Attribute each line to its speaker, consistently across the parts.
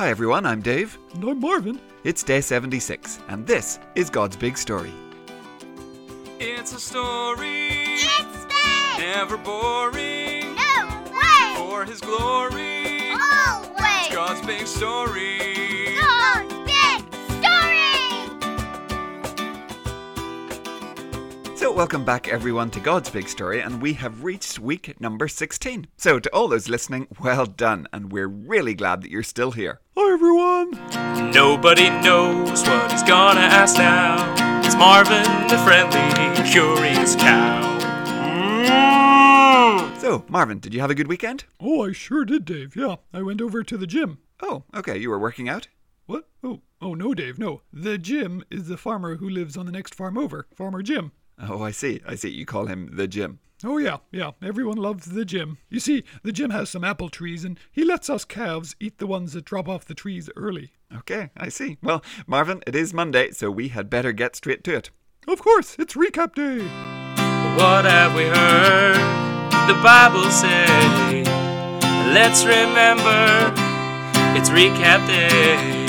Speaker 1: Hi everyone, I'm Dave.
Speaker 2: And I'm Marvin.
Speaker 1: It's day 76, and this is God's Big Story.
Speaker 3: It's a story,
Speaker 4: It's big!
Speaker 3: never boring.
Speaker 4: No way!
Speaker 3: For His glory,
Speaker 4: Always!
Speaker 3: God's big story.
Speaker 4: God's
Speaker 1: So, welcome back everyone to God's Big Story, and we have reached week number 16. So, to all those listening, well done, and we're really glad that you're still here.
Speaker 2: Hi, everyone.
Speaker 3: Nobody knows what he's gonna ask now. It's Marvin, the friendly, curious cow. Mm.
Speaker 1: So, Marvin, did you have a good weekend?
Speaker 2: Oh, I sure did, Dave. Yeah, I went over to the gym.
Speaker 1: Oh, okay, you were working out?
Speaker 2: What? Oh, oh no, Dave, no. The Jim is the farmer who lives on the next farm over, Farmer Jim.
Speaker 1: Oh, I see, I see. You call him the Jim.
Speaker 2: Oh, yeah, yeah. Everyone loves the Jim. You see, the Jim has some apple trees, and he lets us calves eat the ones that drop off the trees early.
Speaker 1: Okay, I see. Well, Marvin, it is Monday, so we had better get straight to it.
Speaker 2: Of course, it's recap day.
Speaker 3: What have we heard? The Bible say. Let's remember, it's recap day.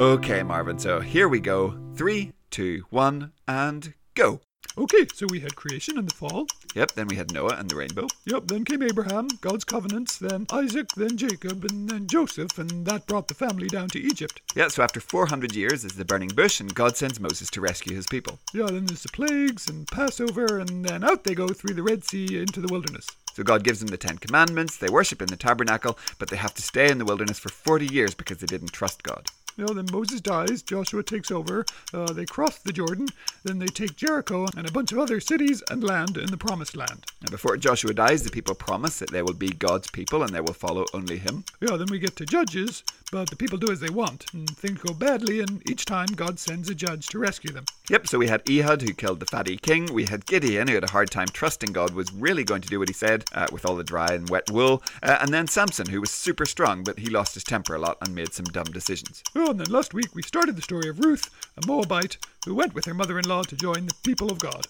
Speaker 1: Okay, Marvin, so here we go. Three, two, one, and go.
Speaker 2: Okay, so we had creation and the fall.
Speaker 1: Yep, then we had Noah and the rainbow.
Speaker 2: Yep, then came Abraham, God's covenants, then Isaac, then Jacob, and then Joseph, and that brought the family down to Egypt.
Speaker 1: Yeah, so after 400 years is the burning bush, and God sends Moses to rescue his people.
Speaker 2: Yeah, then there's the plagues and Passover, and then out they go through the Red Sea into the wilderness.
Speaker 1: So God gives them the Ten Commandments, they worship in the tabernacle, but they have to stay in the wilderness for 40 years because they didn't trust God.
Speaker 2: You know, then Moses dies, Joshua takes over, uh, they cross the Jordan, then they take Jericho and a bunch of other cities and land in the Promised Land.
Speaker 1: And before Joshua dies, the people promise that they will be God's people and they will follow only him.
Speaker 2: Yeah, then we get to Judges, but the people do as they want, and things go badly, and each time God sends a judge to rescue them.
Speaker 1: Yep, so we had Ehud who killed the fatty king. We had Gideon who had a hard time trusting God was really going to do what he said uh, with all the dry and wet wool. Uh, and then Samson who was super strong, but he lost his temper a lot and made some dumb decisions.
Speaker 2: Oh, and then last week we started the story of Ruth, a Moabite, who went with her mother in law to join the people of God.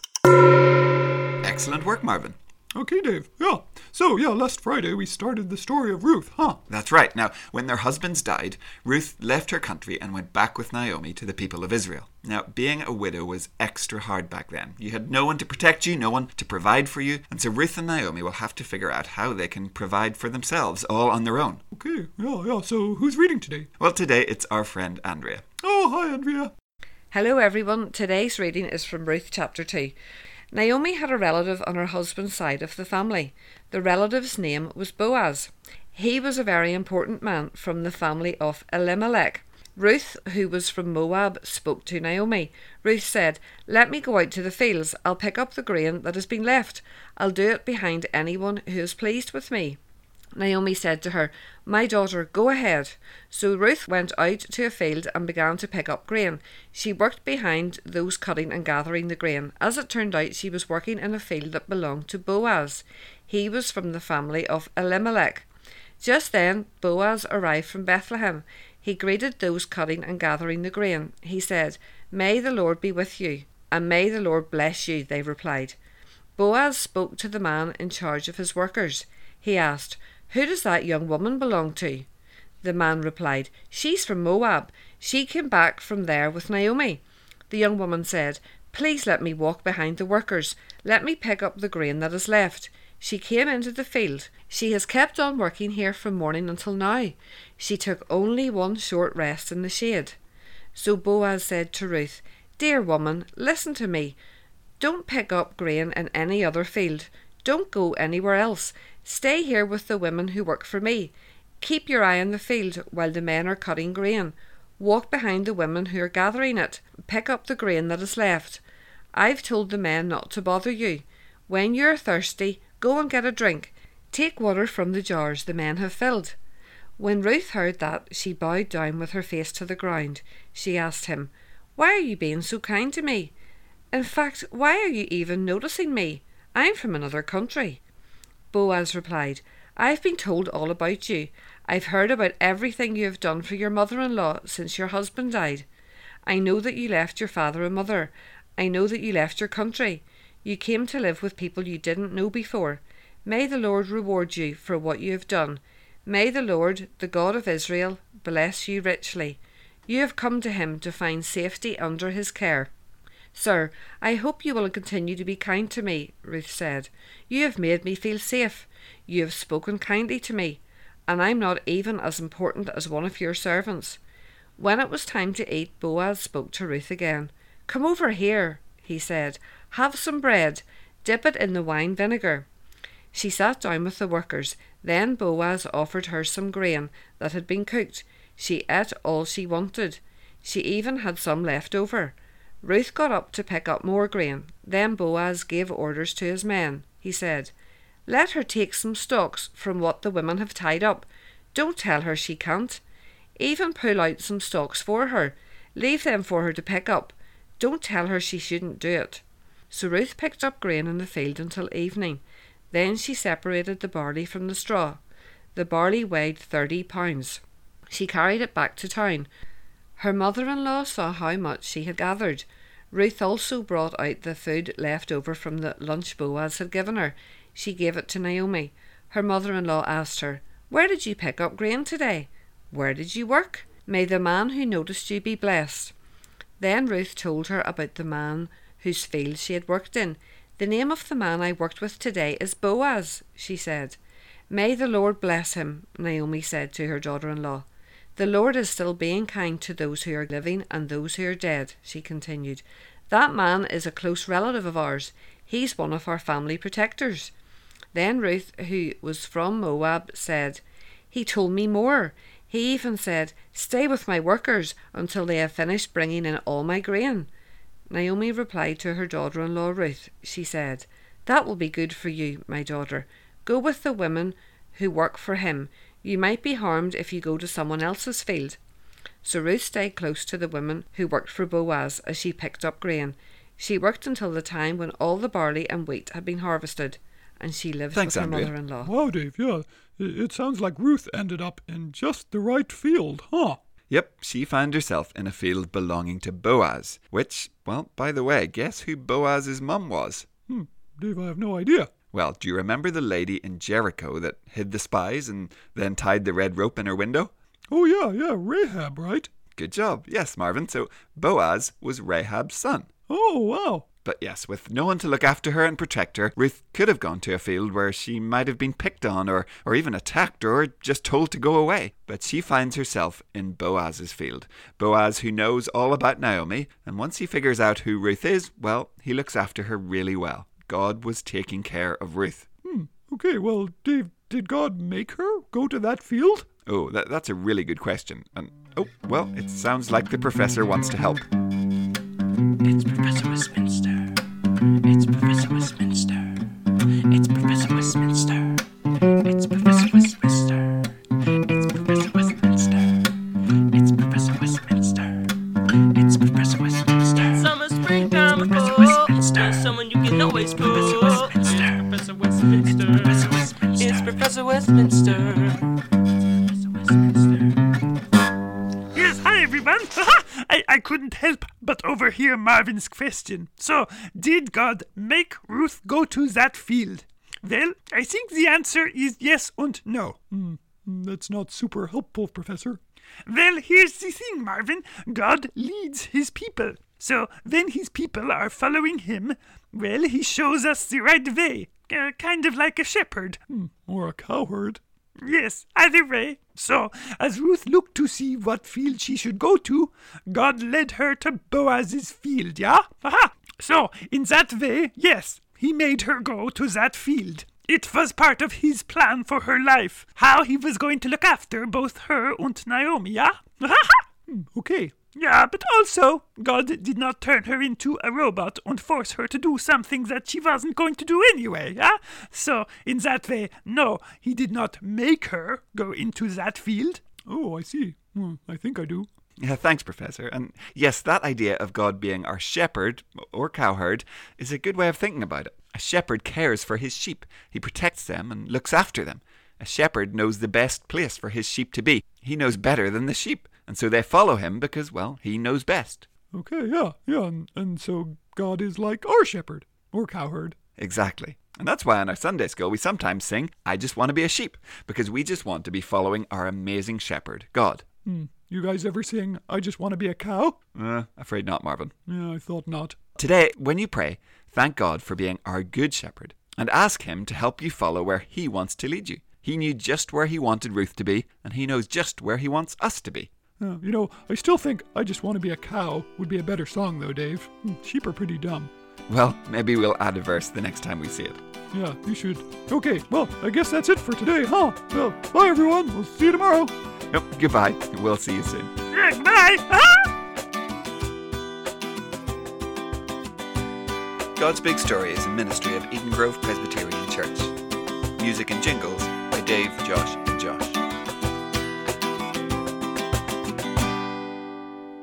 Speaker 1: Excellent work, Marvin.
Speaker 2: Okay, Dave. Yeah. So, yeah, last Friday we started the story of Ruth, huh?
Speaker 1: That's right. Now, when their husbands died, Ruth left her country and went back with Naomi to the people of Israel. Now, being a widow was extra hard back then. You had no one to protect you, no one to provide for you, and so Ruth and Naomi will have to figure out how they can provide for themselves all on their own.
Speaker 2: Okay, yeah, yeah. So, who's reading today?
Speaker 1: Well, today it's our friend Andrea.
Speaker 2: Oh, hi, Andrea.
Speaker 5: Hello, everyone. Today's reading is from Ruth chapter 2. Naomi had a relative on her husband's side of the family. The relative's name was Boaz. He was a very important man from the family of Elimelech. Ruth, who was from Moab, spoke to Naomi. Ruth said, Let me go out to the fields. I'll pick up the grain that has been left. I'll do it behind anyone who is pleased with me. Naomi said to her, My daughter, go ahead. So Ruth went out to a field and began to pick up grain. She worked behind those cutting and gathering the grain. As it turned out, she was working in a field that belonged to Boaz. He was from the family of Elimelech. Just then, Boaz arrived from Bethlehem. He greeted those cutting and gathering the grain. He said, May the Lord be with you, and may the Lord bless you, they replied. Boaz spoke to the man in charge of his workers. He asked, who does that young woman belong to? The man replied, She's from Moab. She came back from there with Naomi. The young woman said, Please let me walk behind the workers. Let me pick up the grain that is left. She came into the field. She has kept on working here from morning until now. She took only one short rest in the shade. So Boaz said to Ruth, Dear woman, listen to me. Don't pick up grain in any other field. Don't go anywhere else. Stay here with the women who work for me. Keep your eye on the field while the men are cutting grain. Walk behind the women who are gathering it. Pick up the grain that is left. I've told the men not to bother you. When you're thirsty, go and get a drink. Take water from the jars the men have filled. When Ruth heard that, she bowed down with her face to the ground. She asked him, Why are you being so kind to me? In fact, why are you even noticing me? I'm from another country. Boaz replied, I've been told all about you. I've heard about everything you have done for your mother in law since your husband died. I know that you left your father and mother. I know that you left your country. You came to live with people you didn't know before. May the Lord reward you for what you have done. May the Lord, the God of Israel, bless you richly. You have come to him to find safety under his care. Sir, I hope you will continue to be kind to me, Ruth said. You have made me feel safe. You have spoken kindly to me, and I'm not even as important as one of your servants. When it was time to eat, Boaz spoke to Ruth again. Come over here, he said. Have some bread. Dip it in the wine vinegar. She sat down with the workers. Then Boaz offered her some grain that had been cooked. She ate all she wanted. She even had some left over. Ruth got up to pick up more grain. Then Boaz gave orders to his men. He said, Let her take some stalks from what the women have tied up. Don't tell her she can't. Even pull out some stalks for her. Leave them for her to pick up. Don't tell her she shouldn't do it. So Ruth picked up grain in the field until evening. Then she separated the barley from the straw. The barley weighed thirty pounds. She carried it back to town. Her mother in law saw how much she had gathered. Ruth also brought out the food left over from the lunch Boaz had given her. She gave it to Naomi. Her mother in law asked her, Where did you pick up grain today? Where did you work? May the man who noticed you be blessed. Then Ruth told her about the man whose field she had worked in. The name of the man I worked with today is Boaz, she said. May the Lord bless him, Naomi said to her daughter in law. The Lord is still being kind to those who are living and those who are dead, she continued. That man is a close relative of ours. He's one of our family protectors. Then Ruth, who was from Moab, said, He told me more. He even said, Stay with my workers until they have finished bringing in all my grain. Naomi replied to her daughter in law Ruth. She said, That will be good for you, my daughter. Go with the women who work for him. You might be harmed if you go to someone else's field. So Ruth stayed close to the women who worked for Boaz as she picked up grain. She worked until the time when all the barley and wheat had been harvested, and she lived
Speaker 1: Thanks,
Speaker 5: with her
Speaker 1: Andrea.
Speaker 5: mother in law.
Speaker 2: Wow, Dave, yeah. It, it sounds like Ruth ended up in just the right field, huh?
Speaker 1: Yep, she found herself in a field belonging to Boaz, which, well, by the way, guess who Boaz's mum was?
Speaker 2: Hmm, Dave, I have no idea.
Speaker 1: Well, do you remember the lady in Jericho that hid the spies and then tied the red rope in her window?
Speaker 2: Oh, yeah, yeah, Rahab, right?
Speaker 1: Good job. Yes, Marvin. So Boaz was Rahab's son.
Speaker 2: Oh, wow.
Speaker 1: But yes, with no one to look after her and protect her, Ruth could have gone to a field where she might have been picked on or, or even attacked or just told to go away. But she finds herself in Boaz's field. Boaz, who knows all about Naomi, and once he figures out who Ruth is, well, he looks after her really well. God was taking care of Ruth.
Speaker 2: Hmm, okay, well, Dave, did God make her go to that field?
Speaker 1: Oh, that, that's a really good question. And oh, well, it sounds like the professor wants to help.
Speaker 3: It's Professor Westminster.
Speaker 6: Yes, hi everyone. I, I couldn't help but overhear Marvin's question. So, did God make Ruth go to that field? Well, I think the answer is yes and no.
Speaker 2: Hmm, that's not super helpful, Professor.
Speaker 6: Well, here's the thing, Marvin. God leads his people. So, when his people are following him, well, he shows us the right way. Uh, kind of like a shepherd.
Speaker 2: Hmm, or a cowherd.
Speaker 6: Yes, either way. So, as Ruth looked to see what field she should go to, God led her to Boaz's field, yeah? Aha! So, in that way, yes, he made her go to that field. It was part of his plan for her life, how he was going to look after both her and Naomi, yeah?
Speaker 2: Hmm, okay.
Speaker 6: Yeah, but also, God did not turn her into a robot and force her to do something that she wasn't going to do anyway, yeah? So, in that way, no, he did not make her go into that field.
Speaker 2: Oh, I see. Hmm, I think I do.
Speaker 1: Yeah, thanks, Professor. And yes, that idea of God being our shepherd or cowherd is a good way of thinking about it. A shepherd cares for his sheep, he protects them and looks after them. A shepherd knows the best place for his sheep to be. He knows better than the sheep, and so they follow him because, well, he knows best.
Speaker 2: Okay, yeah, yeah, and, and so God is like our shepherd, or cowherd.
Speaker 1: Exactly. And that's why in our Sunday school we sometimes sing, I just want to be a sheep, because we just want to be following our amazing shepherd, God.
Speaker 2: Hmm. You guys ever sing, I just want to be a cow?
Speaker 1: Uh, afraid not, Marvin.
Speaker 2: Yeah, I thought not.
Speaker 1: Today, when you pray, thank God for being our good shepherd and ask Him to help you follow where He wants to lead you. He knew just where He wanted Ruth to be, and He knows just where He wants us to be.
Speaker 2: Uh, you know, I still think I just want to be a cow would be a better song, though, Dave. Hmm, Sheep are pretty dumb.
Speaker 1: Well, maybe we'll add a verse the next time we see it.
Speaker 2: Yeah, you should. Okay, well, I guess that's it for today, huh? Well, bye everyone. We'll see you tomorrow.
Speaker 1: Nope, goodbye. We'll see you soon.
Speaker 6: Bye. Ah!
Speaker 1: God's Big Story is a ministry of Eden Grove Presbyterian Church. Music and jingles by Dave Josh